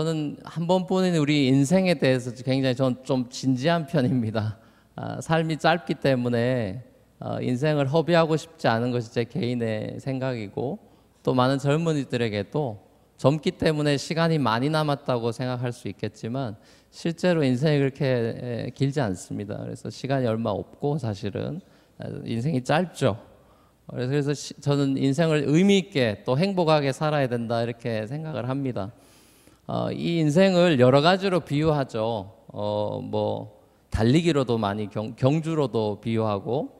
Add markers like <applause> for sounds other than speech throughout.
저는 한 번뿐인 우리 인생에 대해서 굉장히 저는 좀 진지한 편입니다. 아, 삶이 짧기 때문에 어, 인생을 허비하고 싶지 않은 것이 제 개인의 생각이고 또 많은 젊은이들에게도 젊기 때문에 시간이 많이 남았다고 생각할 수 있겠지만 실제로 인생이 그렇게 에, 길지 않습니다. 그래서 시간이 얼마 없고 사실은 에, 인생이 짧죠. 그래서, 저는 인생을 의미 있게 또 행복하게 살아야 된다 이렇게 생각을 합니다. 어, 이 인생을 여러 가지로 비유하죠. 어, 뭐 달리기로도 많이 경, 경주로도 비유하고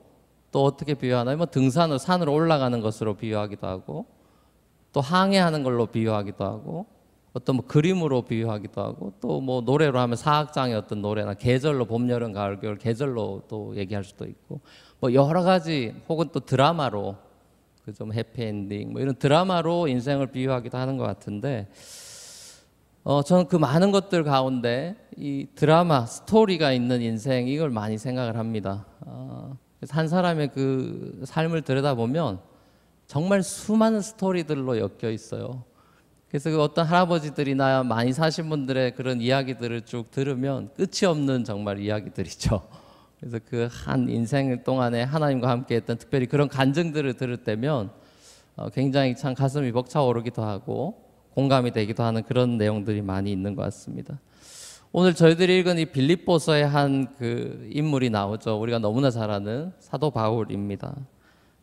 또 어떻게 비유하나요? 뭐 등산으로 산으로 올라가는 것으로 비유하기도 하고 또 항해하는 걸로 비유하기도 하고 어떤 뭐 그림으로 비유하기도 하고 또 뭐 노래로 하면 사학장의 어떤 노래나 계절로 봄 여름 가을 겨울 계절로 또 얘기할 수도 있고 뭐 여러 가지 혹은 또 드라마로 그 좀 해피엔딩 뭐 이런 드라마로 인생을 비유하기도 하는 것 같은데 어 저는 그 많은 것들 가운데 이 드라마 스토리가 있는 인생 이걸 많이 생각을 합니다. 어, 한 사람의 그 삶을 들여다 보면 정말 수많은 스토리들로 엮여 있어요. 그래서 그 어떤 할아버지들이나 많이 사신 분들의 그런 이야기들을 쭉 들으면 끝이 없는 정말 이야기들이죠. <laughs> 그래서 그 한 인생 동안에 하나님과 함께 했던 특별히 그런 간증들을 들을 때면 어, 굉장히 참 가슴이 벅차오르기도 하고 공감이 되기도 하는 그런 내용들이 많이 있는 것 같습니다. 오늘 저희들이 읽은 이 빌립보서의 한 그 인물이 나오죠. 우리가 너무나 잘 아는 사도 바울입니다.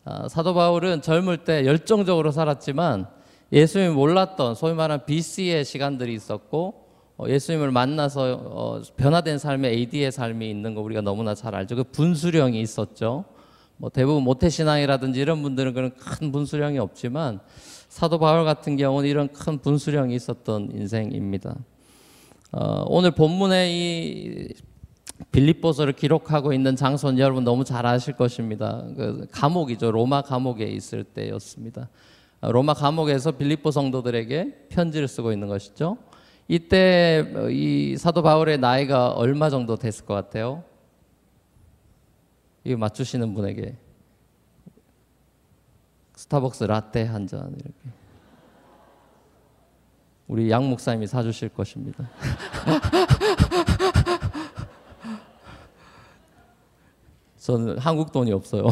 아, 사도 바울은 젊을 때 열정적으로 살았지만 예수님을 몰랐던 소위 말하는 BC의 시간들이 있었고 어, 예수님을 만나서 어, 변화된 삶의 AD의 삶이 있는 거 우리가 너무나 잘 알죠. 그 분수령이 있었죠. 뭐 대부분 모태신앙이라든지 이런 분들은 그런 큰 분수령이 없지만 사도 바울 같은 경우는 이런 큰 분수령이 있었던 인생입니다. 어, 오늘 본문에 이 빌립보서를 기록하고 있는 장소는 여러분 너무 잘 아실 것입니다. 그 감옥이죠. 로마 감옥에 있을 때였습니다. 어, 로마 감옥에서 빌립보 성도들에게 편지를 쓰고 있는 것이죠. 이때 어, 이 사도 바울의 나이가 얼마 정도 됐을 것 같아요? 이거 맞추시는 분에게 스타벅스 라떼 한 잔 이렇게 우리 양 목사님이 사주실 것입니다. <laughs> 저는 한국 돈이 없어요.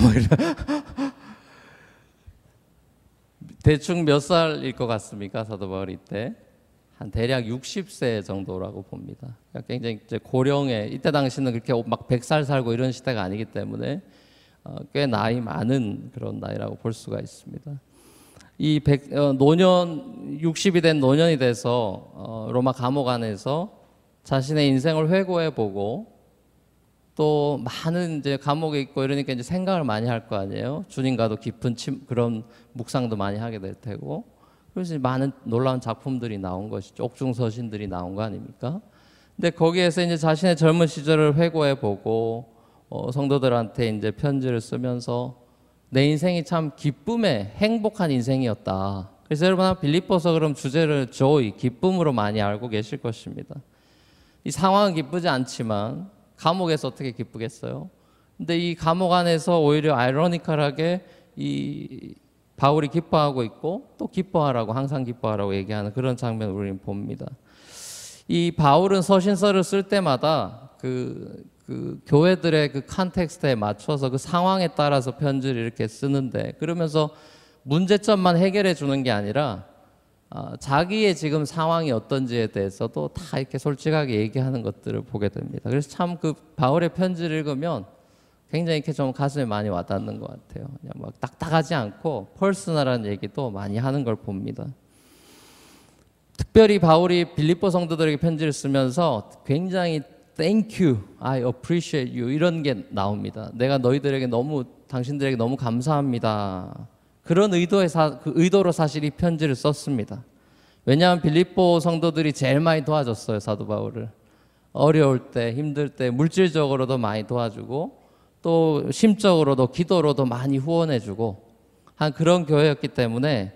대충 몇 살일 것 같습니까? 사도 바울 이 때 한 대략 60세 정도라고 봅니다. 그러니까 굉장히 고령의 이때 당시는 그렇게 막 100살 살고 이런 시대가 아니기 때문에 어, 꽤 나이 많은 그런 나이라고 볼 수가 있습니다. 이 백, 어, 노년 60이 된 노년이 돼서 어, 로마 감옥 안에서 자신의 인생을 회고해 보고 또 많은 이제 감옥에 있고 이러니까 이제 생각을 많이 할 거 아니에요. 주님과도 깊은 침, 그런 묵상도 많이 하게 될 테고. 그래서 많은 놀라운 작품들이 나온 것이죠. 옥중서신들이 나온 거 아닙니까? 근데 거기에서 이제 자신의 젊은 시절을 회고해 보고 어, 성도들한테 이제 편지를 쓰면서 내 인생이 참 기쁨의 행복한 인생이었다. 그래서 여러분 한 빌립보서 그럼 주제를 joy 기쁨으로 많이 알고 계실 것입니다. 이 상황은 기쁘지 않지만 감옥에서 어떻게 기쁘겠어요? 근데 이 감옥 안에서 오히려 아이러니컬하게 이 바울이 기뻐하고 있고 또 기뻐하라고 항상 기뻐하라고 얘기하는 그런 장면을 우리는 봅니다. 이 바울은 서신서를 쓸 때마다 그, 그 교회들의 그 context에 맞춰서 그 상황에 따라서 편지를 이렇게 쓰는데 그러면서 문제점만 해결해 주는 게 아니라 아, 자기의 지금 상황이 어떤지에 대해서도 다 이렇게 솔직하게 얘기하는 것들을 보게 됩니다. 그래서 참 그 바울의 편지를 읽으면 굉장히 이렇게 좀 가슴에 많이 와닿는 것 같아요. 그냥 막 딱딱하지 않고 personal한 얘기도 많이 하는 걸 봅니다. 특별히 바울이 빌립보 성도들에게 편지를 쓰면서 굉장히 thank you, I appreciate you 이런 게 나옵니다. 내가 너희들에게 너무 당신들에게 너무 감사합니다. 그런 의도의 사, 그 의도로 사실 이 편지를 썼습니다. 왜냐하면 빌립보 성도들이 제일 많이 도와줬어요 사도 바울을 어려울 때 힘들 때 물질적으로도 많이 도와주고 또 심적으로도 기도로도 많이 후원해주고 한 그런 교회였기 때문에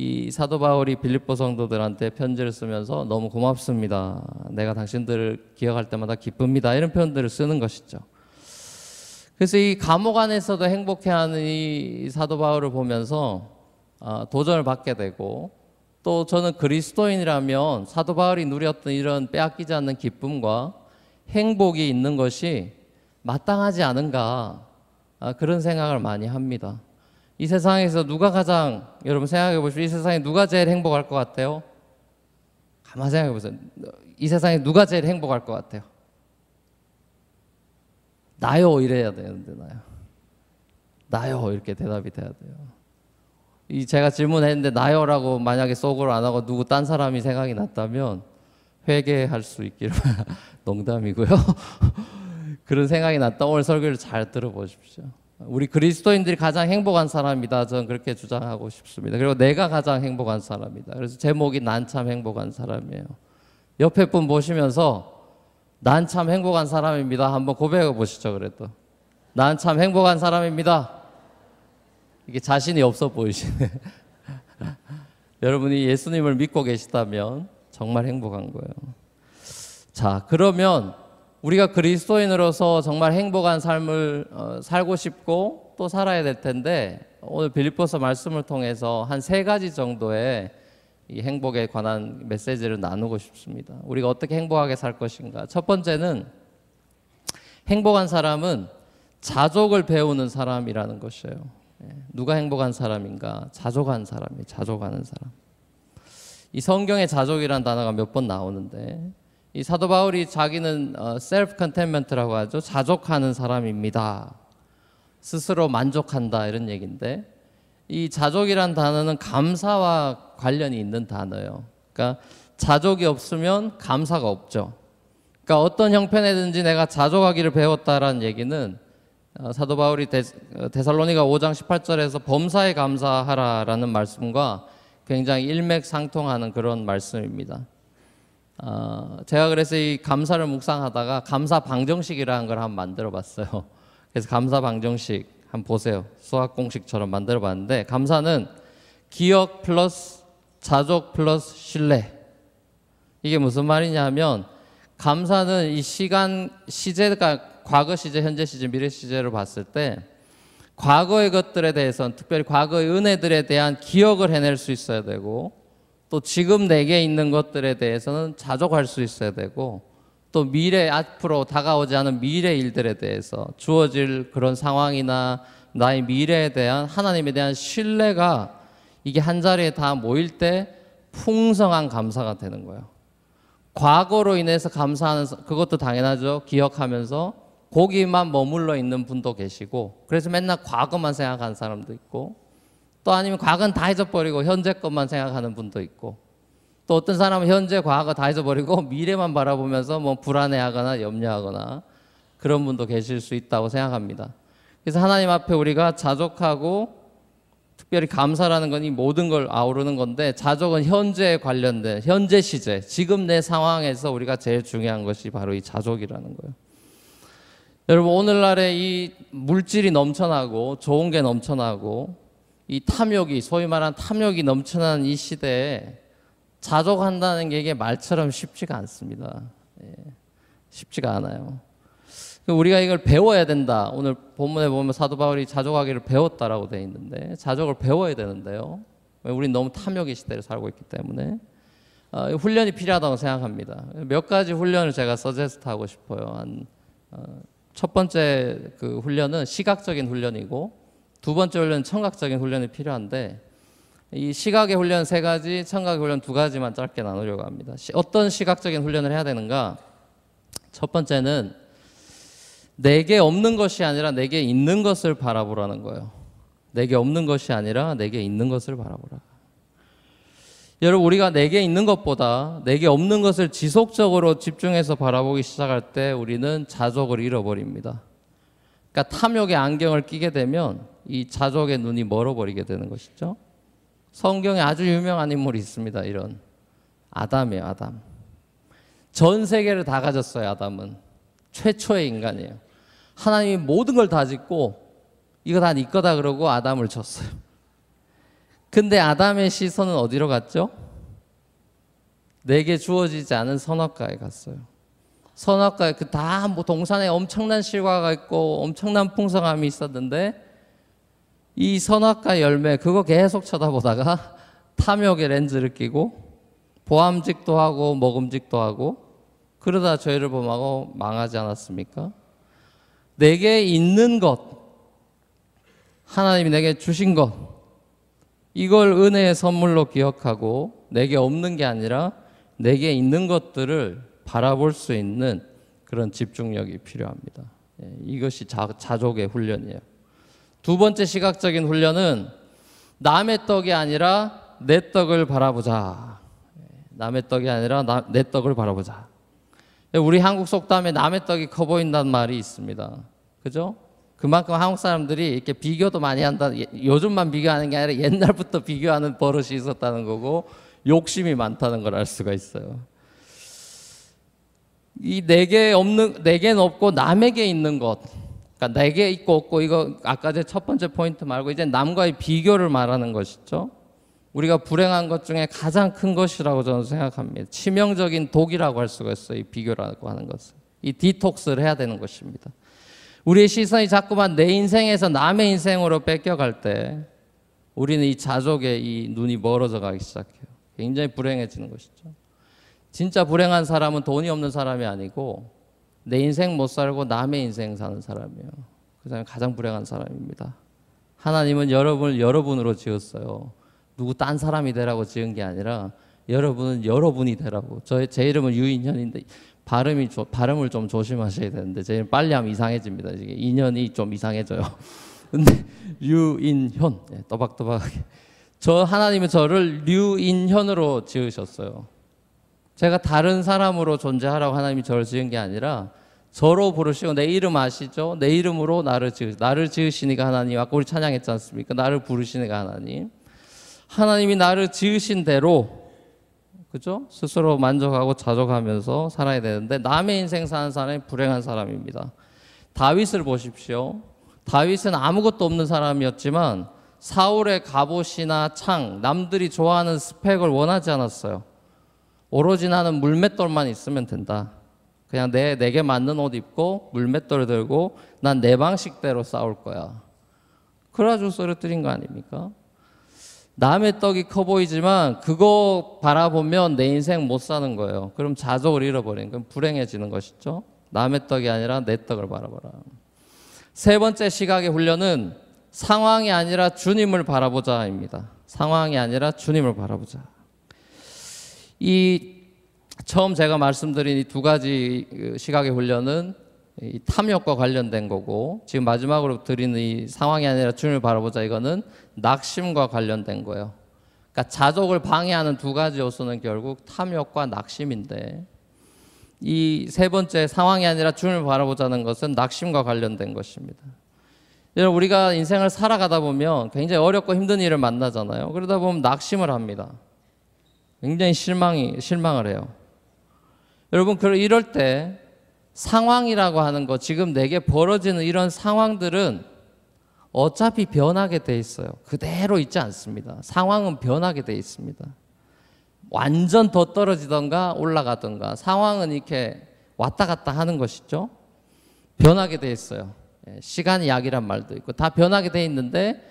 이 사도 바울이 빌립보 성도들한테 편지를 쓰면서 너무 고맙습니다. 내가 당신들을 기억할 때마다 기쁩니다. 이런 표현들을 쓰는 것이죠. 그래서 이 감옥 안에서도 행복해하는 이 사도 바울을 보면서 아, 도전을 받게 되고 또 저는 그리스도인이라면 사도 바울이 누렸던 이런 빼앗기지 않는 기쁨과 행복이 있는 것이 마땅하지 않은가 아, 그런 생각을 많이 합니다. 이 세상에서 누가 가장 여러분 생각해 보시오. 이 세상에 누가 제일 행복할 것 같아요? 가만 생각해 보세요. 이 세상에 누가 제일 행복할 것 같아요? 나요 이래야 되는데 나요. 나요 이렇게 대답이 돼야 돼요. 이 제가 질문했는데 나요라고 만약에 속으로 안 하고 누구 딴 사람이 생각이 났다면 회개할 수 있기를 <laughs> 농담이고요. <laughs> 그런 생각이 났다. 오늘 설교를 잘 들어보십시오. 우리 그리스도인들이 가장 행복한 사람이다. 저는 그렇게 주장하고 싶습니다. 그리고 내가 가장 행복한 사람이다. 그래서 제목이 난 참 행복한 사람이에요. 옆에 분 보시면서 난 참 행복한 사람입니다. 한번 고백해 보시죠. 그래도 난 참 행복한 사람입니다. 이게 자신이 없어 보이시네. <laughs> 여러분이 예수님을 믿고 계시다면 정말 행복한 거예요. 자, 그러면 우리가 그리스도인으로서 정말 행복한 삶을 어, 살고 싶고 또 살아야 될 텐데 오늘 빌립보서 말씀을 통해서 한 세 가지 정도의 이 행복에 관한 메시지를 나누고 싶습니다. 우리가 어떻게 행복하게 살 것인가? 첫 번째는 행복한 사람은 자족을 배우는 사람이라는 것이에요. 예, 누가 행복한 사람인가? 자족한 사람이 자족하는 사람. 이 성경에 자족이라는 단어가 몇 번 나오는데 이 사도 바울이 자기는 self contentment라고 하죠. 자족하는 사람입니다. 스스로 만족한다 이런 얘기인데 이 자족이란 단어는 감사와 관련이 있는 단어예요. 그러니까 자족이 없으면 감사가 없죠. 그러니까 어떤 형편에든지 내가 자족하기를 배웠다라는 얘기는 어, 사도 바울이 데, 어, 데살로니가 5장 18절에서 범사에 감사하라라는 말씀과 굉장히 일맥상통하는 그런 말씀입니다. 어, 제가 그래서 이 감사를 묵상하다가 감사 방정식이라는 걸 한번 만들어 봤어요. <laughs> 그래서 감사 방정식 한번 보세요. 수학 공식처럼 만들어 봤는데 감사는 기억 플러스 자족 플러스 신뢰. 이게 무슨 말이냐면 감사는 이 시간 시제가 과거 시제, 현재 시제, 미래 시제를 봤을 때 과거의 것들에 대해서는 특별히 과거의 은혜들에 대한 기억을 해낼 수 있어야 되고 또 지금 내게 있는 것들에 대해서는 자족할 수 있어야 되고 또 미래 앞으로 다가오지 않은 미래 일들에 대해서 주어질 그런 상황이나 나의 미래에 대한 하나님에 대한 신뢰가 이게 한 자리에 다 모일 때 풍성한 감사가 되는 거예요. 과거로 인해서 감사하는 그것도 당연하죠. 기억하면서 거기만 머물러 있는 분도 계시고 그래서 맨날 과거만 생각하는 사람도 있고 또 아니면 과거는 다 잊어버리고 현재 것만 생각하는 분도 있고 또 어떤 사람은 현재 과거 다 잊어버리고 <laughs> 미래만 바라보면서 뭐 불안해하거나 염려하거나 그런 분도 계실 수 있다고 생각합니다. 그래서 하나님 앞에 우리가 자족하고 특별히 감사라는 건 이 모든 걸 아우르는 건데 자족은 현재에 관련된 현재 시제 지금 내 상황에서 우리가 제일 중요한 것이 바로 이 자족이라는 거예요. 여러분 오늘날에 이 물질이 넘쳐나고 좋은 게 넘쳐나고 이 탐욕이 소위 말하는 탐욕이 넘쳐나는 이 시대에 자족한다는 게 이게 말처럼 쉽지가 않습니다. 예, 쉽지가 않아요. 우리가 이걸 배워야 된다. 오늘 본문에 보면 사도 바울이 자족하기를 배웠다라고 되어 있는데 자족을 배워야 되는데요. 우리 너무 탐욕의 시대를 살고 있기 때문에 어, 훈련이 필요하다고 생각합니다. 몇 가지 훈련을 제가 서제스트하고 싶어요. 한, 어, 첫 번째 그 훈련은 시각적인 훈련이고 두 번째 훈련은 청각적인 훈련이 필요한데 이 시각의 훈련 세 가지, 청각의 훈련 두 가지만 짧게 나누려고 합니다. 어떤 시각적인 훈련을 해야 되는가? 첫 번째는 내게 없는 것이 아니라 내게 있는 것을 바라보라는 거예요. 내게 없는 것이 아니라 내게 있는 것을 바라보라. 여러분 우리가 내게 있는 것보다 내게 없는 것을 지속적으로 집중해서 바라보기 시작할 때 우리는 자족을 잃어버립니다. 그러니까 탐욕의 안경을 끼게 되면 이 자족의 눈이 멀어버리게 되는 것이죠. 성경에 아주 유명한 인물이 있습니다. 이런 아담이에요. 아담. 전 세계를 다 가졌어요. 아담은 최초의 인간이에요. 하나님이 모든 걸 다 짓고 이거 다 네 거다 그러고 아담을 줬어요. 근데 아담의 시선은 어디로 갔죠? 내게 주어지지 않은 선악과에 갔어요. 선악과에 그다 뭐 동산에 엄청난 실과가 있고 엄청난 풍성함이 있었는데 이 선악과 열매 그거 계속 쳐다보다가 <laughs> 탐욕의 렌즈를 끼고 보암직도 하고 먹음직도 하고 그러다 저희를 범하고 망하지 않았습니까? 내게 있는 것, 하나님이 내게 주신 것, 이걸 은혜의 선물로 기억하고 내게 없는 게 아니라 내게 있는 것들을 바라볼 수 있는 그런 집중력이 필요합니다. 예, 이것이 자, 자족의 훈련이에요. 두 번째 시각적인 훈련은 남의 떡이 아니라 내 떡을 바라보자. 예, 남의 떡이 아니라 나, 내 떡을 바라보자. 예, 우리 한국 속담에 남의 떡이 커 보인다는 말이 있습니다. 그죠? 그만큼 한국 사람들이 이렇게 비교도 많이 한다. 예, 요즘만 비교하는 게 아니라 옛날부터 비교하는 버릇이 있었다는 거고 욕심이 많다는 걸 알 수가 있어요. 이 내게 없는 내게는 없고 남에게 있는 것. 그러니까 내게 있고 없고 이거 아까 제 첫 번째 포인트 말고 이제 남과의 비교를 말하는 것이죠. 우리가 불행한 것 중에 가장 큰 것이라고 저는 생각합니다. 치명적인 독이라고 할 수가 있어요. 이 비교라고 하는 것은. 이 디톡스를 해야 되는 것입니다. 우리의 시선이 자꾸만 내 인생에서 남의 인생으로 뺏겨갈 때 우리는 이 자족의 이 눈이 멀어져 가기 시작해요. 굉장히 불행해지는 것이죠. 진짜 불행한 사람은 돈이 없는 사람이 아니고 내 인생 못 살고 남의 인생 사는 사람이에요. 그 사람이 가장 불행한 사람입니다. 하나님은 여러분을 여러분으로 지었어요. 누구 딴 사람이 되라고 지은 게 아니라 여러분은 여러분이 되라고. 저의 제 이름은 유인현인데 발음이 조, 발음을 좀 조심하셔야 되는데 제 이름 빨리 하면 이상해집니다. 이게 인연이 좀 이상해져요. <laughs> 근데 유인현 네, 또박또박하게 저 하나님은 저를 류인현으로 지으셨어요. 제가 다른 사람으로 존재하라고 하나님이 저를 지은 게 아니라 저로 부르시고 내 이름 아시죠? 내 이름으로 나를 지으 나를 지으시니까 하나님 아까 우리 찬양했지 않습니까? 나를 부르시니까 하나님 하나님이 나를 지으신 대로 그죠? 스스로 만족하고 자족하면서 살아야 되는데 남의 인생 사는 사람이 불행한 사람입니다. 다윗을 보십시오. 다윗은 아무것도 없는 사람이었지만 사울의 갑옷이나 창, 남들이 좋아하는 스펙을 원하지 않았어요. 오로지 나는 물맷돌만 있으면 된다. 그냥 내 내게 맞는 옷 입고 물맷돌 들고 난 내 방식대로 싸울 거야. 그래가지고 쓰러뜨린 거 아닙니까? 남의 떡이 커 보이지만 그거 바라보면 내 인생 못 사는 거예요. 그럼 자족을 잃어버린 그럼 불행해지는 것이죠. 남의 떡이 아니라 내 떡을 바라보라. 세 번째 시각의 훈련은 상황이 아니라 주님을 바라보자입니다. 상황이 아니라 주님을 바라보자. 이 처음 제가 말씀드린 이 두 가지 그 시각의 훈련은 이 탐욕과 관련된 거고 지금 마지막으로 드리는 이 상황이 아니라 주님을 바라보자 이거는 낙심과 관련된 거예요. 그러니까 자족을 방해하는 두 가지 요소는 결국 탐욕과 낙심인데 이 세 번째 상황이 아니라 주님을 바라보자는 것은 낙심과 관련된 것입니다. 여러분 우리가 인생을 살아가다 보면 굉장히 어렵고 힘든 일을 만나잖아요. 그러다 보면 낙심을 합니다. 굉장히 실망이 실망을 해요. 여러분 그 이럴 때 상황이라고 하는 거 지금 내게 벌어지는 이런 상황들은 어차피 변하게 돼 있어요. 그대로 있지 않습니다. 상황은 변하게 돼 있습니다. 완전 더 떨어지던가 올라가던가 상황은 이렇게 왔다 갔다 하는 것이죠. 변하게 돼 있어요. 예, 시간이 약이란 말도 있고 다 변하게 돼 있는데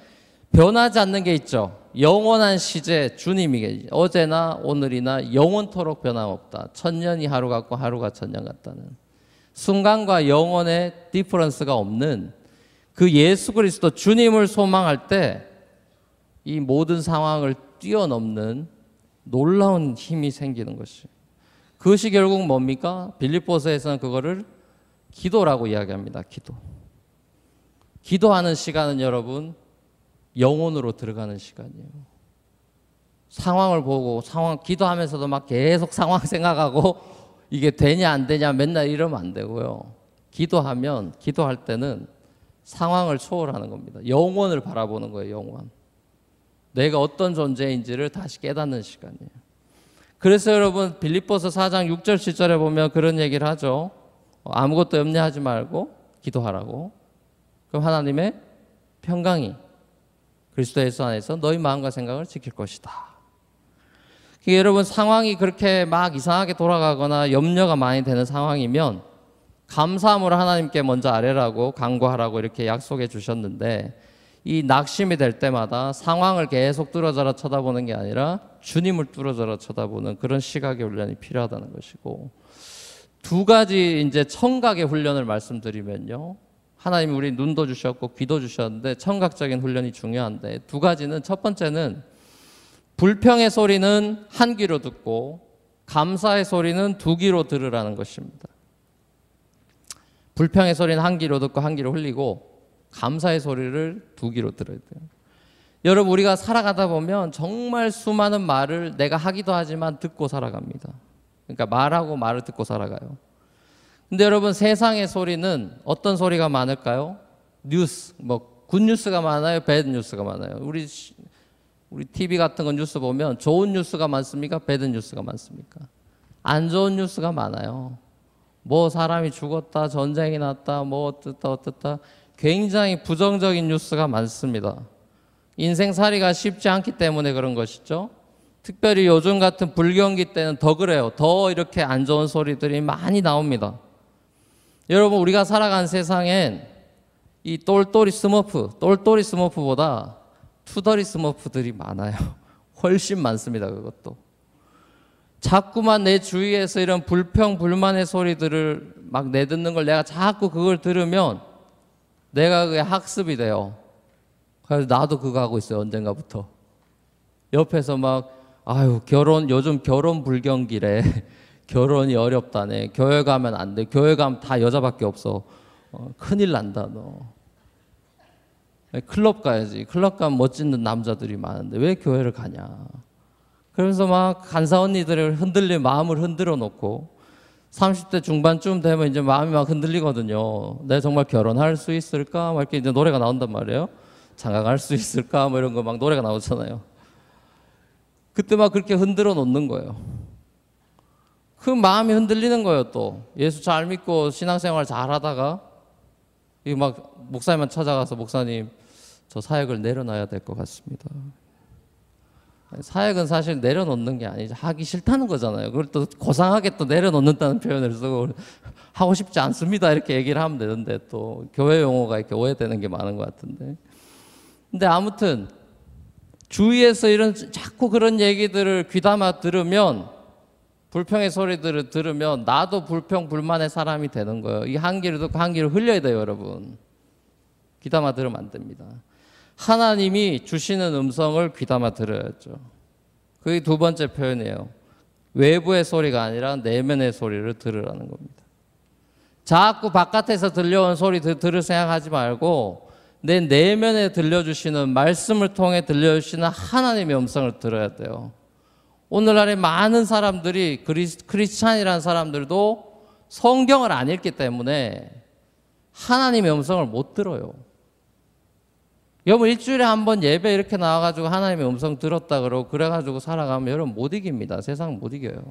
변하지 않는 게 있죠. 영원한 시제 주님이게 어제나 오늘이나 영원토록 변함없다. 천년이 하루 같고 하루가 천년 같다는 순간과 영원의 디퍼런스가 없는 그 예수 그리스도 주님을 소망할 때 이 모든 상황을 뛰어넘는 놀라운 힘이 생기는 것이. 그것이 결국 뭡니까? 빌립보서에서는 그거를 기도라고 이야기합니다. 기도. 기도하는 시간은 여러분 영혼으로 들어가는 시간이에요. 상황을 보고 상황 기도하면서도 막 계속 상황 <laughs> 생각하고 이게 되냐 안 되냐 맨날 이러면 안 되고요. 기도하면 기도할 때는 상황을 초월하는 겁니다. 영혼을 바라보는 거예요, 영혼. 내가 어떤 존재인지를 다시 깨닫는 시간이에요. 그래서 여러분 빌립보서 4장 6절 7절에 보면 그런 얘기를 하죠. 아무것도 염려하지 말고 기도하라고. 그럼 하나님의 평강이 그리스도 예수 안에서 너희 마음과 생각을 지킬 것이다. 그러니까 여러분 상황이 그렇게 막 이상하게 돌아가거나 염려가 많이 되는 상황이면 감사함으로 하나님께 먼저 아뢰라고 간구하라고 이렇게 약속해 주셨는데 이 낙심이 될 때마다 상황을 계속 뚫어져라 쳐다보는 게 아니라 주님을 뚫어져라 쳐다보는 그런 시각의 훈련이 필요하다는 것이고 두 가지 이제 청각의 훈련을 말씀드리면요. 하나님이 우리 눈도 주셨고 귀도 주셨는데 청각적인 훈련이 중요한데 두 가지는 첫 번째는 불평의 소리는 한 귀로 듣고 감사의 소리는 두 귀로 들으라는 것입니다. 불평의 소리는 한 귀로 듣고 한 귀로 흘리고 감사의 소리를 두 귀로 들어야 돼요. 여러분 우리가 살아가다 보면 정말 수많은 말을 내가 하기도 하지만 듣고 살아갑니다. 그러니까 말하고 말을 듣고 살아가요. 근데 여러분 세상의 소리는 어떤 소리가 많을까요? 뉴스 뭐 good news가 많아요, bad news가 많아요. 우리 우리 TV 같은 건 뉴스 보면 좋은 뉴스가 많습니까? bad news가 많습니까? 안 좋은 뉴스가 많아요. 뭐 사람이 죽었다, 전쟁이 났다, 뭐 어떻다 어떻다 굉장히 부정적인 뉴스가 많습니다. 인생살이가 쉽지 않기 때문에 그런 것이죠. 특별히 요즘 같은 불경기 때는 더 그래요. 더 이렇게 안 좋은 소리들이 많이 나옵니다. 여러분 우리가 살아간 세상엔 이 똘똘이 스머프, 똘똘이 스머프보다 투덜이 스머프들이 많아요. <laughs> 훨씬 많습니다. 그것도. 자꾸만 내 주위에서 이런 불평 불만의 소리들을 막 내듣는 걸 내가 자꾸 그걸 들으면 내가 그게 학습이 돼요. 그래서 나도 그거 하고 있어요. 언젠가부터. 옆에서 막 아유 결혼 요즘 결혼 불경기래. <laughs> 결혼이 어렵다네. 교회 가면 안 돼. 교회 가면 다 여자밖에 없어. 어, 큰일 난다 너. 클럽 가야지. 클럽 가면 멋진 남자들이 많은데 왜 교회를 가냐. 그러면서 막 간사 언니들을 흔들리 마음을 흔들어 놓고 30대 중반쯤 되면 이제 마음이 막 흔들리거든요. 내가 정말 결혼할 수 있을까? 막 이렇게 이제 노래가 나온단 말이에요. 장가갈 수 있을까? 뭐 이런 거 막 노래가 나오잖아요. 그때 막 그렇게 흔들어 놓는 거예요. 그 마음이 흔들리는 거예요, 또. 예수 잘 믿고 신앙생활 잘 하다가 막 목사님만 찾아가서 목사님 저 사역을 내려놔야 될 것 같습니다. 사역은 사실 내려놓는 게 아니죠. 하기 싫다는 거잖아요. 그걸 또 고상하게 또 내려놓는다는 표현을 쓰고 <laughs> 하고 싶지 않습니다. 이렇게 얘기를 하면 되는데 또 교회 용어가 이렇게 오해되는 게 많은 것 같은데. 근데 아무튼 주위에서 이런 자꾸 그런 얘기들을 귀담아 들으면 불평의 소리들을 들으면 나도 불평 불만의 사람이 되는 거예요. 이 한기를 듣고 한기를 흘려야 돼요, 여러분. 귀담아 들으면 안 됩니다. 하나님이 주시는 음성을 귀담아 들어야죠. 그게 두 번째 표현이에요. 외부의 소리가 아니라 내면의 소리를 들으라는 겁니다. 자꾸 바깥에서 들려온 소리 들을 생각하지 말고 내 내면에 들려주시는 말씀을 통해 들려주시는 하나님의 음성을 들어야 돼요. 오늘날에 많은 사람들이 크리스, 크리스찬이라는 사람들도 성경을 안 읽기 때문에 하나님의 음성을 못 들어요. 여러분 일주일에 한 번 예배 이렇게 나와가지고 하나님의 음성 들었다 그러고 그래가지고 살아가면 여러분 못 이깁니다. 세상 못 이겨요.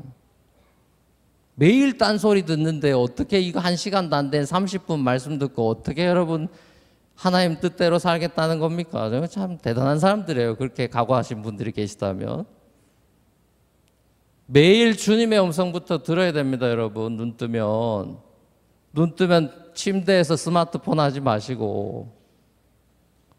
매일 딴소리 듣는데 어떻게 이거 한 시간도 안 된 30분 말씀 듣고 어떻게 여러분 하나님 뜻대로 살겠다는 겁니까? 참 대단한 사람들이에요. 그렇게 각오하신 분들이 계시다면. 매일 주님의 음성부터 들어야 됩니다, 여러분. 눈 뜨면. 눈 뜨면 침대에서 스마트폰 하지 마시고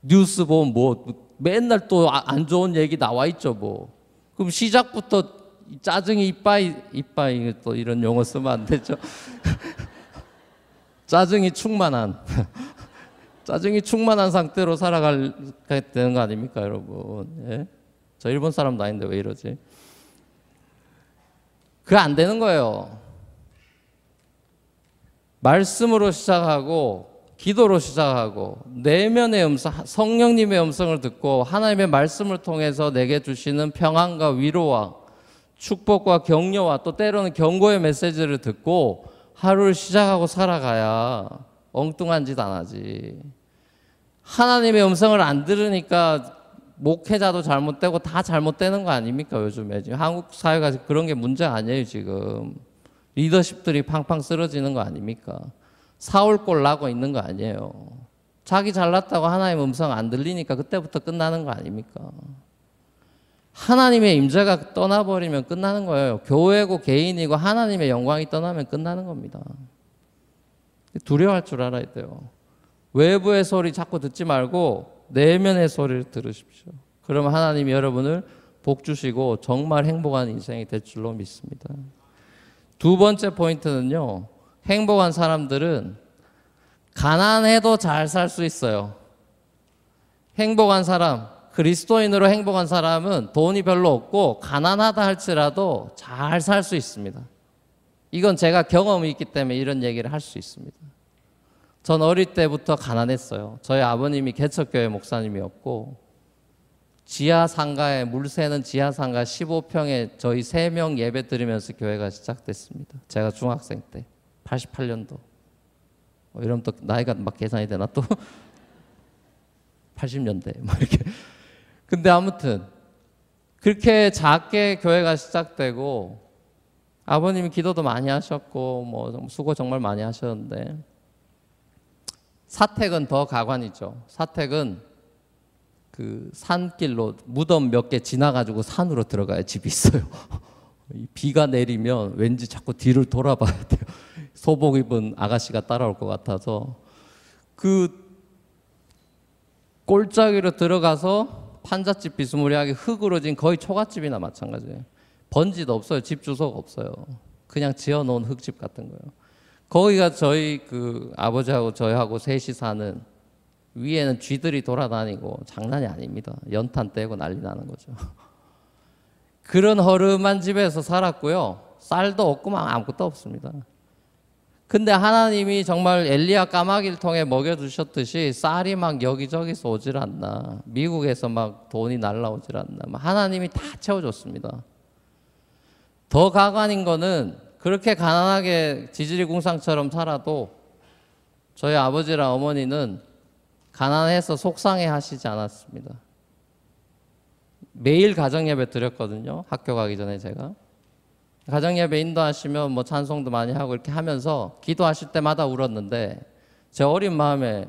뉴스 보면 뭐 맨날 또 안 좋은 얘기 나와 있죠 뭐. 그럼 시작부터 짜증이 이빠이 이빠이 또 이런 용어 쓰면 안 되죠. <laughs> 짜증이 충만한 <laughs> 짜증이 충만한 상태로 살아갈 되는 거 아닙니까, 여러분? 예? 저 일본 사람도 아닌데 왜 이러지? 그안 되는 거예요. 말씀으로 시작하고 기도로 시작하고 내면의 음성, 성령님의 음성을 듣고 하나님의 말씀을 통해서 내게 주시는 평안과 위로와 축복과 격려와 또 때로는 경고의 메시지를 듣고 하루를 시작하고 살아가야 엉뚱한 짓 안 하지. 하나님의 음성을 안 들으니까 목회자도 잘못되고 다 잘못되는 거 아닙니까 요즘에 지금 한국 사회가 그런 게 문제 아니에요 지금 리더십들이 팡팡 쓰러지는 거 아닙니까? 사울골 나고 있는 거 아니에요. 자기 잘났다고 하나님 음성 안 들리니까 그때부터 끝나는 거 아닙니까? 하나님의 임재가 떠나버리면 끝나는 거예요. 교회고 개인이고 하나님의 영광이 떠나면 끝나는 겁니다. 두려워할 줄 알아야 돼요. 외부의 소리 자꾸 듣지 말고 내면의 소리를 들으십시오. 그러면 하나님이 여러분을 복 주시고 정말 행복한 인생이 될 줄로 믿습니다. 두 번째 포인트는요. 행복한 사람들은 가난해도 잘 살 수 있어요. 행복한 사람, 그리스도인으로 행복한 사람은 돈이 별로 없고 가난하다 할지라도 잘 살 수 있습니다. 이건 제가 경험이 있기 때문에 이런 얘기를 할 수 있습니다. 전 어릴 때부터 가난했어요. 저희 아버님이 개척교회 목사님이었고 지하 상가에 물 새는 지하 상가 15평에 저희 세명 예배 드리면서 교회가 시작됐습니다. 제가 중학생 때 88년도. 뭐 이러면 또 나이가 막 계산이 되나 또 <laughs> 80년대 막 이렇게. 근데 아무튼 그렇게 작게 교회가 시작되고 아버님이 기도도 많이 하셨고 뭐 수고 정말 많이 하셨는데 사택은 더 가관이죠. 사택은 그 산길로 무덤 몇 개 지나가지고 산으로 들어가야 집이 있어요. <laughs> 비가 내리면 왠지 자꾸 뒤를 돌아봐야 돼요. <laughs> 소복 입은 아가씨가 따라올 것 같아서 그 꼴짜기로 들어가서 판잣집 비스무리하게 흙으로 진 거의 초가집이나 마찬가지예요. 번지도 없어요. 집 주소가 없어요. 그냥 지어놓은 흙집 같은 거예요. 거기가 저희 그 아버지하고 저희하고 셋이 사는 위에는 쥐들이 돌아다니고 장난이 아닙니다. 연탄 떼고 난리 나는 거죠. <laughs> 그런 허름한 집에서 살았고요. 쌀도 없고 막 아무것도 없습니다. 근데 하나님이 정말 엘리야 까마귀를 통해 먹여주셨듯이 쌀이 막 여기저기서 오질 않나. 미국에서 막 돈이 날라오질 않나. 하나님이 다 채워줬습니다. 더 가관인 거는 그렇게 가난하게 지지리 궁상처럼 살아도 저희 아버지랑 어머니는 가난해서 속상해 하시지 않았습니다. 매일 가정예배 드렸거든요. 학교 가기 전에 제가. 가정예배 인도하시면 뭐 찬송도 많이 하고 이렇게 하면서 기도하실 때마다 울었는데 제 어린 마음에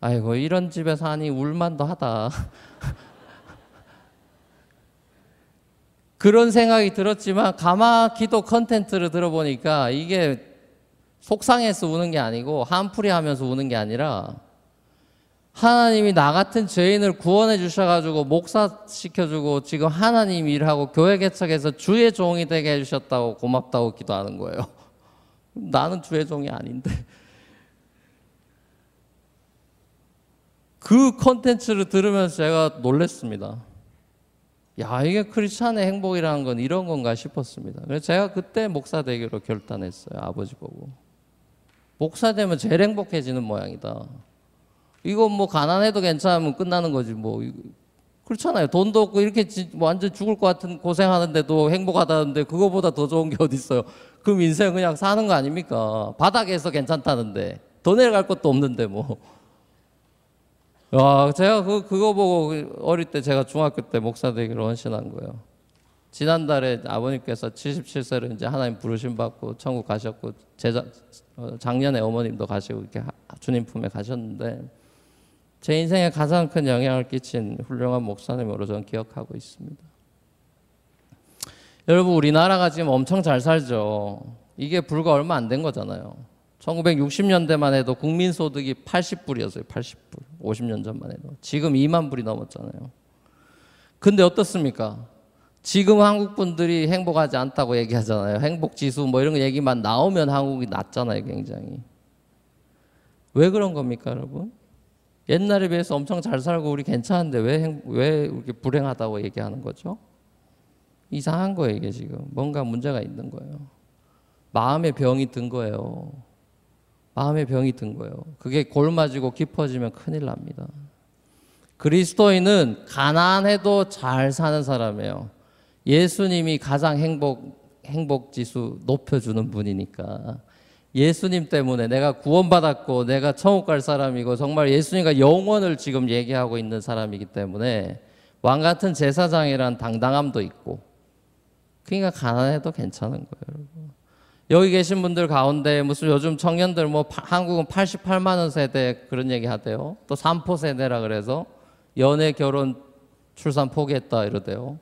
아이고 이런 집에 사니 울만도 하다. <laughs> 그런 생각이 들었지만 가마 기도 컨텐츠를 들어보니까 이게 속상해서 우는 게 아니고 한풀이 하면서 우는 게 아니라 하나님이 나 같은 죄인을 구원해 주셔가지고 목사 시켜주고 지금 하나님 일하고 교회 개척해서 주의 종이 되게 해주셨다고 고맙다고 기도하는 거예요. <laughs> 나는 주의 종이 아닌데. 그 컨텐츠를 들으면서 제가 놀랬습니다. 야, 이게 크리스찬의 행복이라는 건 이런 건가 싶었습니다. 그래서 제가 그때 목사 되기로 결단했어요. 아버지 보고. 목사 되면 제일 행복해지는 모양이다. 이거 뭐 가난해도 괜찮으면 끝나는 거지 뭐 그렇잖아요. 돈도 없고 이렇게 완전 죽을 것 같은 고생하는데도 행복하다는데 그거보다 더 좋은 게 어디 있어요? 그럼 인생 그냥 사는 거 아닙니까? 바닥에서 괜찮다는데 더 내려갈 것도 없는데 뭐. 와, 제가 그 그거 보고 어릴 때 제가 중학교 때 목사 되기로 헌신한 거예요. 지난달에 아버님께서 77세로 이제 하나님 부르심 받고 천국 가셨고 제자 어, 작년에 어머님도 가시고 이렇게 주님 품에 가셨는데 제 인생에 가장 큰 영향을 끼친 훌륭한 목사님으로 저는 기억하고 있습니다. 여러분 우리나라가 지금 엄청 잘 살죠. 이게 불과 얼마 안 된 거잖아요. 1960년대만 해도 국민 소득이 80불이었어요. 80불. 50년 전만 해도. 지금 2만 불이 넘었잖아요. 근데 어떻습니까? 지금 한국 분들이 행복하지 않다고 얘기하잖아요. 행복 지수 뭐 이런 얘기만 나오면 한국이 낮잖아요, 굉장히. 왜 그런 겁니까, 여러분? 옛날에 비해서 엄청 잘 살고 우리 괜찮은데 왜, 행, 왜 이렇게 불행하다고 얘기하는 거죠? 이상한 거예요, 이게 지금. 뭔가 문제가 있는 거예요. 마음의 병이 든 거예요. 마음의 병이 든 거예요. 그게 골마지고 깊어지면 큰일 납니다. 그리스도인은 가난해도 잘 사는 사람이에요. 예수님이 가장 행복, 행복 지수 높여주는 분이니까. 예수님 때문에 내가 구원받았고 내가 천국 갈 사람이고 정말 예수님과 영원을 지금 얘기하고 있는 사람이기 때문에 왕 같은 제사장이란 당당함도 있고 그러니까 가난해도 괜찮은 거예요, 여러분. 여기 계신 분들 가운데 무슨 요즘 청년들 뭐 한국은 88만 원 세대 그런 얘기 하대요. 또 3포 세대라 그래서 연애 결혼 출산 포기했다 이러대요.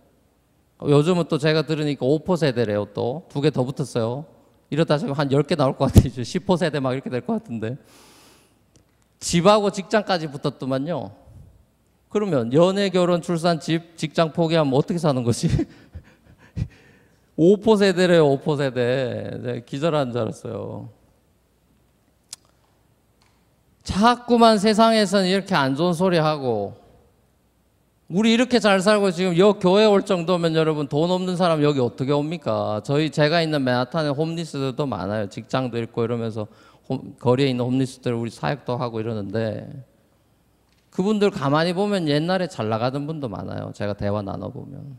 요즘은 또 제가 들으니까 5포 세대래요. 또 두 개 더 붙었어요. 이러다 지금 한 10개 나올 것 같아요. <laughs> 10호 세대 막 이렇게 될 것 같은데. 집하고 직장까지 붙었더만요. 그러면 연애, 결혼, 출산, 집, 직장 포기하면 어떻게 사는 거지? <laughs> 5포 세대래요, 5포 세대. 네, 기절한 줄 알았어요. 자꾸만 세상에서는 이렇게 안 좋은 소리 하고, 우리 이렇게 잘 살고 지금 여 교회 올 정도면 여러분 돈 없는 사람 여기 어떻게 옵니까? 저희 제가 있는 맨하탄에 홈리스들도 많아요. 직장도 있고 이러면서 홈, 거리에 있는 홈리스들 우리 사역도 하고 이러는데 그분들 가만히 보면 옛날에 잘 나가던 분도 많아요. 제가 대화 나눠 보면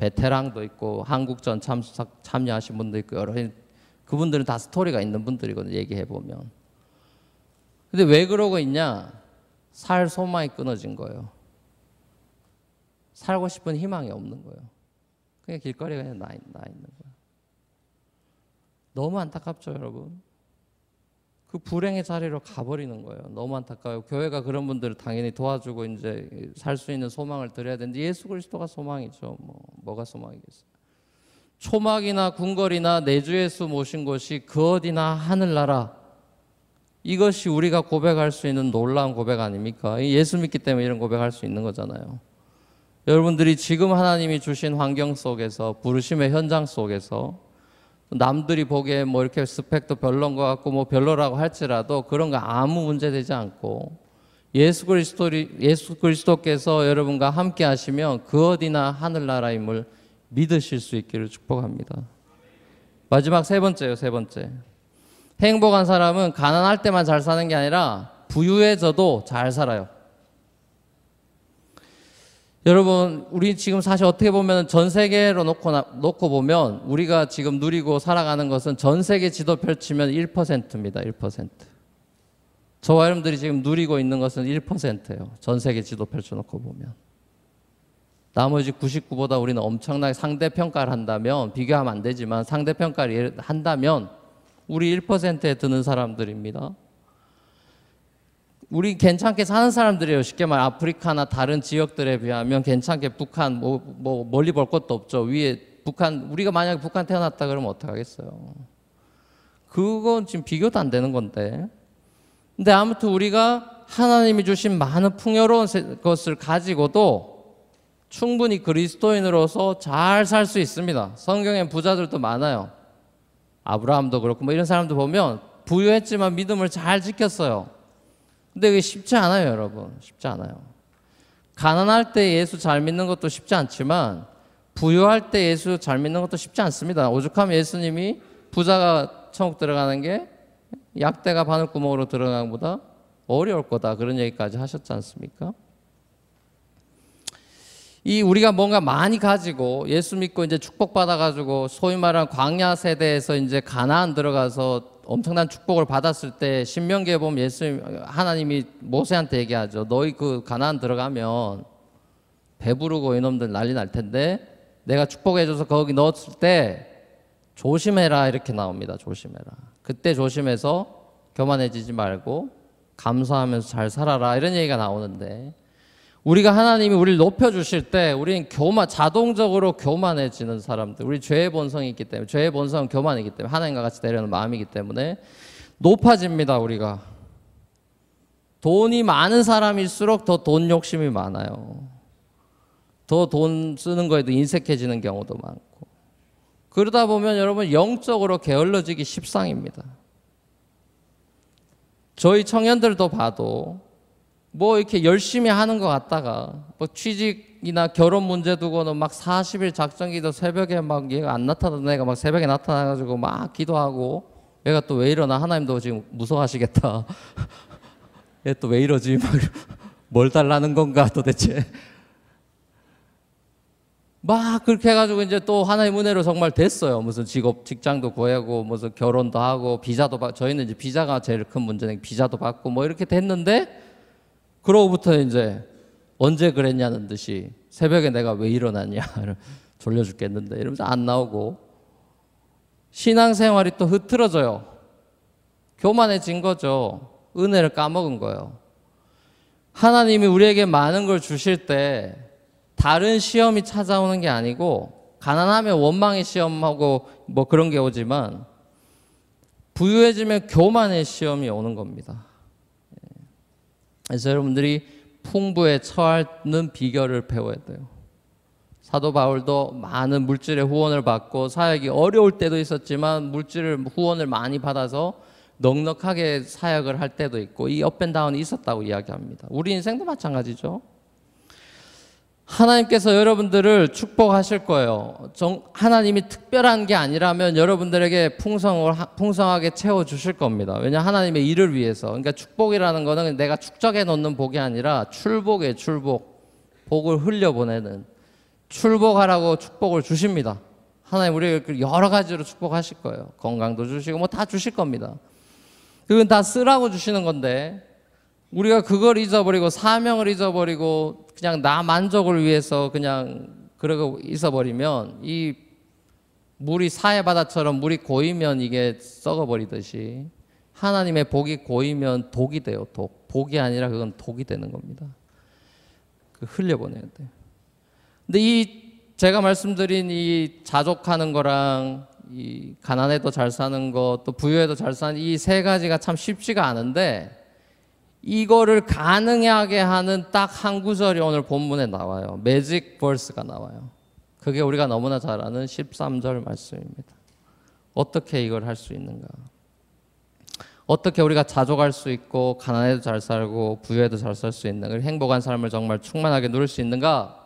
베테랑도 있고 한국전 참 참여하신 분도 있고 여러 그분들은 다 스토리가 있는 분들이거든요. 얘기해 보면. 근데 왜 그러고 있냐? 살 소망이 끊어진 거예요. 살고 싶은 희망이 없는 거예요. 그냥 길거리에 그냥 나, 나 있는 거예요. 너무 안타깝죠, 여러분. 그 불행의 자리로 가버리는 거예요. 너무 안타까워요. 교회가 그런 분들을 당연히 도와주고 이제 살 수 있는 소망을 드려야 되는데 예수 그리스도가 소망이죠. 뭐 뭐가 소망이겠어요. 초막이나 궁궐이나 내주 예수 모신 곳이 그 어디나 하늘나라. 이것이 우리가 고백할 수 있는 놀라운 고백 아닙니까? 예수 믿기 때문에 이런 고백할 수 있는 거잖아요. 여러분들이 지금 하나님이 주신 환경 속에서 부르심의 현장 속에서 남들이 보기에 뭐 이렇게 스펙도 별론 것 같고 뭐 별로라고 할지라도 그런 거 아무 문제 되지 않고 예수 그리스도 예수 그리스도께서 여러분과 함께 하시면 그 어디나 하늘나라임을 믿으실 수 있기를 축복합니다. 마지막 세 번째요, 세 번째. 행복한 사람은 가난할 때만 잘 사는 게 아니라 부유해져도 잘 살아요. 여러분, 우리 지금 사실 어떻게 보면 전 세계로 놓고, 놓고 보면 우리가 지금 누리고 살아가는 것은 전 세계 지도 펼치면 1%입니다. 1%. 저와 여러분들이 지금 누리고 있는 것은 1%예요. 전 세계 지도 펼쳐놓고 보면. 나머지 99보다 우리는 엄청나게 상대평가를 한다면, 비교하면 안 되지만 상대평가를 한다면 우리 1%에 드는 사람들입니다. 우리 괜찮게 사는 사람들이에요. 쉽게 말 아프리카나 다른 지역들에 비하면 괜찮게 북한 뭐, 뭐 멀리 볼 것도 없죠. 위에 북한 우리가 만약에 북한 태어났다 그러면 어떡하겠어요. 그건 지금 비교도 안 되는 건데. 근데 아무튼 우리가 하나님이 주신 많은 풍요로운 것을 가지고도 충분히 그리스도인으로서 잘 살 수 있습니다. 성경엔 부자들도 많아요. 아브라함도 그렇고 뭐 이런 사람도 보면 부유했지만 믿음을 잘 지켰어요. 근데 그게 쉽지 않아요, 여러분. 쉽지 않아요. 가난할 때 예수 잘 믿는 것도 쉽지 않지만 부유할 때 예수 잘 믿는 것도 쉽지 않습니다. 오죽하면 예수님이 부자가 천국 들어가는 게 약대가 바늘구멍으로 들어가는 것보다 어려울 거다. 그런 얘기까지 하셨지 않습니까? 이 우리가 뭔가 많이 가지고 예수 믿고 이제 축복받아 가지고 소위 말하는 광야 세대에서 이제 가나안 들어가서 엄청난 축복을 받았을 때 신명기에 보면 예수 하나님이 모세한테 얘기하죠. 너희 그 가나안 들어가면 배부르고 이놈들 난리 날 텐데 내가 축복해 줘서 거기 넣었을 때 조심해라 이렇게 나옵니다. 조심해라. 그때 조심해서 교만해지지 말고 감사하면서 잘 살아라 이런 얘기가 나오는데 우리가 하나님이 우리를 높여 주실 때 우리는 교만 자동적으로 교만해지는 사람들. 우리 죄의 본성이 있기 때문에 죄의 본성은 교만이기 때문에 하나님과 같이 되려는 마음이기 때문에 높아집니다, 우리가. 돈이 많은 사람일수록 더 돈 욕심이 많아요. 더 돈 쓰는 거에도 인색해지는 경우도 많고. 그러다 보면 여러분 영적으로 게을러지기 십상입니다. 저희 청년들도 봐도 뭐 이렇게 열심히 하는 것 같다가 뭐 취직이나 결혼 문제 두고는 막 40일 작정기도 새벽에 막 얘가 안 나타나던 애가 막 새벽에 나타나가지고 막 기도하고 얘가 또 왜 이러나 하나님도 지금 무서워하시겠다. <laughs> 얘 또 왜 이러지? 막 <laughs> 뭘 달라는 건가 도대체. 막 그렇게 해가지고 이제 또 하나의 은혜로 정말 됐어요. 무슨 직업, 직장도 구하고 무슨 결혼도 하고 비자도 받. 저희는 이제 비자가 제일 큰 문제는 비자도 받고 뭐 이렇게 됐는데 그러고부터 이제 언제 그랬냐는 듯이 새벽에 내가 왜 일어났냐 <laughs> 졸려 죽겠는데 이러면서 안 나오고 신앙생활이 또 흐트러져요. 교만해진 거죠. 은혜를 까먹은 거예요. 하나님이 우리에게 많은 걸 주실 때 다른 시험이 찾아오는 게 아니고 가난하면 원망의 시험하고 뭐 그런 게 오지만 부유해지면 교만의 시험이 오는 겁니다. 그래서 여러분들이 풍부에 처하는 비결을 배워야 돼요. 사도 바울도 많은 물질의 후원을 받고 사역이 어려울 때도 있었지만 물질을 후원을 많이 받아서 넉넉하게 사역을 할 때도 있고 이 up and down이 있었다고 이야기합니다. 우리 인생도 마찬가지죠. 하나님께서 여러분들을 축복하실 거예요. 정, 하나님이 특별한 게 아니라면 여러분들에게 풍성을, 풍성하게 채워주실 겁니다. 왜냐 하나님의 일을 위해서. 그러니까 축복이라는 거는 내가 축적해 놓는 복이 아니라 출복에 출복. 복을 흘려보내는. 출복하라고 축복을 주십니다. 하나님 우리 여러 가지로 축복하실 거예요. 건강도 주시고 뭐 다 주실 겁니다. 그건 다 쓰라고 주시는 건데 우리가 그걸 잊어버리고 사명을 잊어버리고 그냥 나 만족을 위해서 그냥 그러고 있어버리면 이 물이 사해 바다처럼 물이 고이면 이게 썩어버리듯이 하나님의 복이 고이면 독이 돼요. 독. 복이 아니라 그건 독이 되는 겁니다. 그 흘려보내야 돼. 근데 이 제가 말씀드린 이 자족하는 거랑 이 가난해도 잘 사는 것, 또 부유해도 잘 사는 이 세 가지가 참 쉽지가 않은데 이거를 가능하게 하는 딱 한 구절이 오늘 본문에 나와요. 매직 벌스가 나와요. 그게 우리가 너무나 잘 아는 13절 말씀입니다. 어떻게 이걸 할 수 있는가? 어떻게 우리가 자족할 수 있고 가난해도 잘 살고 부유해도 잘 살 수 있는 행복한 삶을 정말 충만하게 누릴 수 있는가?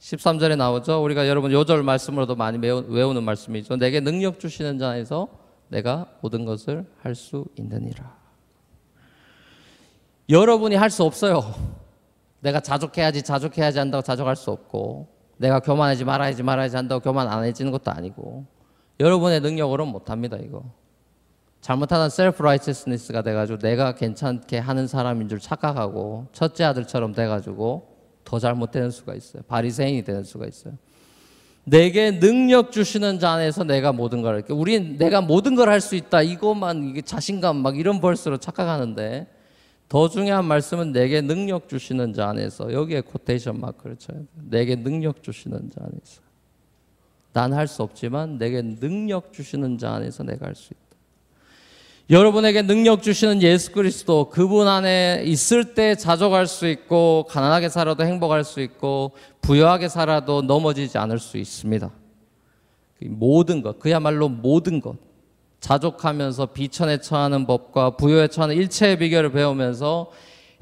13절에 나오죠. 우리가 여러분 요절 말씀으로도 많이 외우는 말씀이죠. 내게 능력 주시는 자에서 내가 모든 것을 할 수 있느니라. 여러분이 할 수 없어요. 내가 자족해야지 자족해야지 한다고 자족할 수 없고 내가 교만하지 말아야지 말아야지 한다고 교만 안 해지는 것도 아니고 여러분의 능력으로는 못합니다 이거 잘못하면 셀프 라이처스니스가 돼가지고 내가 괜찮게 하는 사람인 줄 착각하고 첫째 아들처럼 돼가지고 더 잘못되는 수가 있어요. 바리새인이 되는 수가 있어요. 내게 능력 주시는 자 안에서 내가 모든 걸 할게. 우린 내가 모든 걸 할 수 있다. 이것만 이게 자신감 막 이런 벌스로 착각하는데 더 중요한 말씀은 내게 능력 주시는 자 안에서 여기에 코테이션 마크를 쳐야 돼. 내게 능력 주시는 자 안에서. 난 할 수 없지만 내게 능력 주시는 자 안에서 내가 할 수 있다. 여러분에게 능력 주시는 예수 그리스도 그분 안에 있을 때 자족할 수 있고 가난하게 살아도 행복할 수 있고 부유하게 살아도 넘어지지 않을 수 있습니다. 모든 것 그야말로 모든 것 자족하면서 비천에 처하는 법과 부유에 처하는 일체의 비결을 배우면서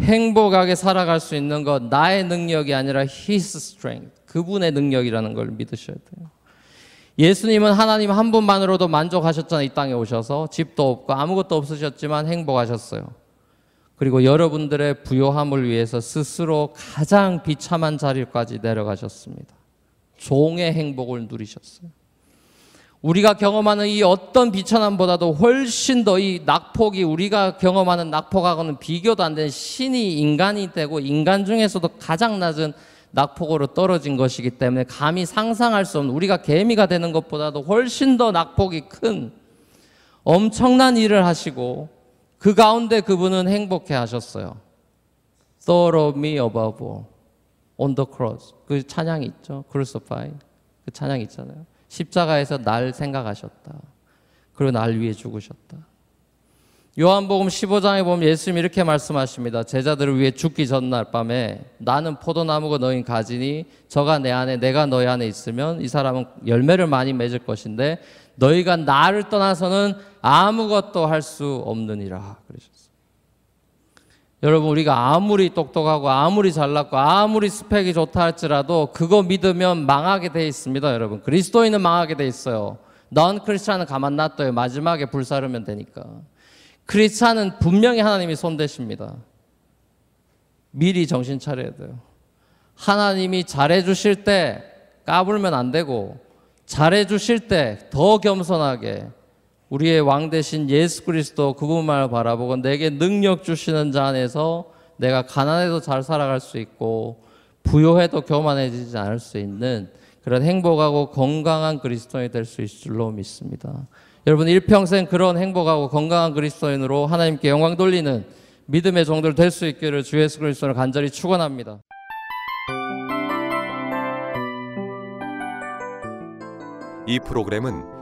행복하게 살아갈 수 있는 것 나의 능력이 아니라 His strength 그분의 능력이라는 걸 믿으셔야 돼요. 예수님은 하나님 한 분만으로도 만족하셨잖아요. 이 땅에 오셔서 집도 없고 아무것도 없으셨지만 행복하셨어요. 그리고 여러분들의 부요함을 위해서 스스로 가장 비참한 자리까지 내려가셨습니다. 종의 행복을 누리셨어요. 우리가 경험하는 이 어떤 비천함보다도 훨씬 더 이 낙폭이 우리가 경험하는 낙폭하고는 비교도 안 되는 신이 인간이 되고 인간 중에서도 가장 낮은 낙폭으로 떨어진 것이기 때문에 감히 상상할 수 없는 우리가 개미가 되는 것보다도 훨씬 더 낙폭이 큰 엄청난 일을 하시고 그 가운데 그분은 행복해 하셨어요. Of me above all on the cross. 그 찬양이 있죠. Crucify. 그 찬양 있잖아요. 십자가에서 날 생각하셨다. 그리고 날 위해 죽으셨다. 요한복음 15장에 보면 예수님이 이렇게 말씀하십니다. 제자들을 위해 죽기 전날 밤에 나는 포도나무고 너희 가지니 저가 내 안에 내가 너희 안에 있으면 이 사람은 열매를 많이 맺을 것인데 너희가 나를 떠나서는 아무것도 할 수 없느니라 그러셨어요. 여러분 우리가 아무리 똑똑하고 아무리 잘났고 아무리 스펙이 좋다 할지라도 그거 믿으면 망하게 돼 있습니다, 여러분. 그리스도인은 망하게 돼 있어요. 넌 크리스찬은 가만 놔둬요. 마지막에 불사르면 되니까. 크리스찬은 분명히 하나님이 손대십니다. 미리 정신 차려야 돼요. 하나님이 잘해 주실 때 까불면 안 되고 잘해 주실 때 더 겸손하게 우리의 왕 대신 예수 그리스도 그분만 바라보고 내게 능력 주시는 자 안에서 내가 가난해도 잘 살아갈 수 있고 부요해도 교만해지지 않을 수 있는 그런 행복하고 건강한 그리스도인이 될 수 있을 줄로 믿습니다. 여러분 일평생 그런 행복하고 건강한 그리스도인으로 하나님께 영광 돌리는 믿음의 종들 될 수 있기를 주 예수 그리스도를 간절히 축원합니다. 이 프로그램은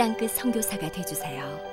땅끝 선교사가 되주세요.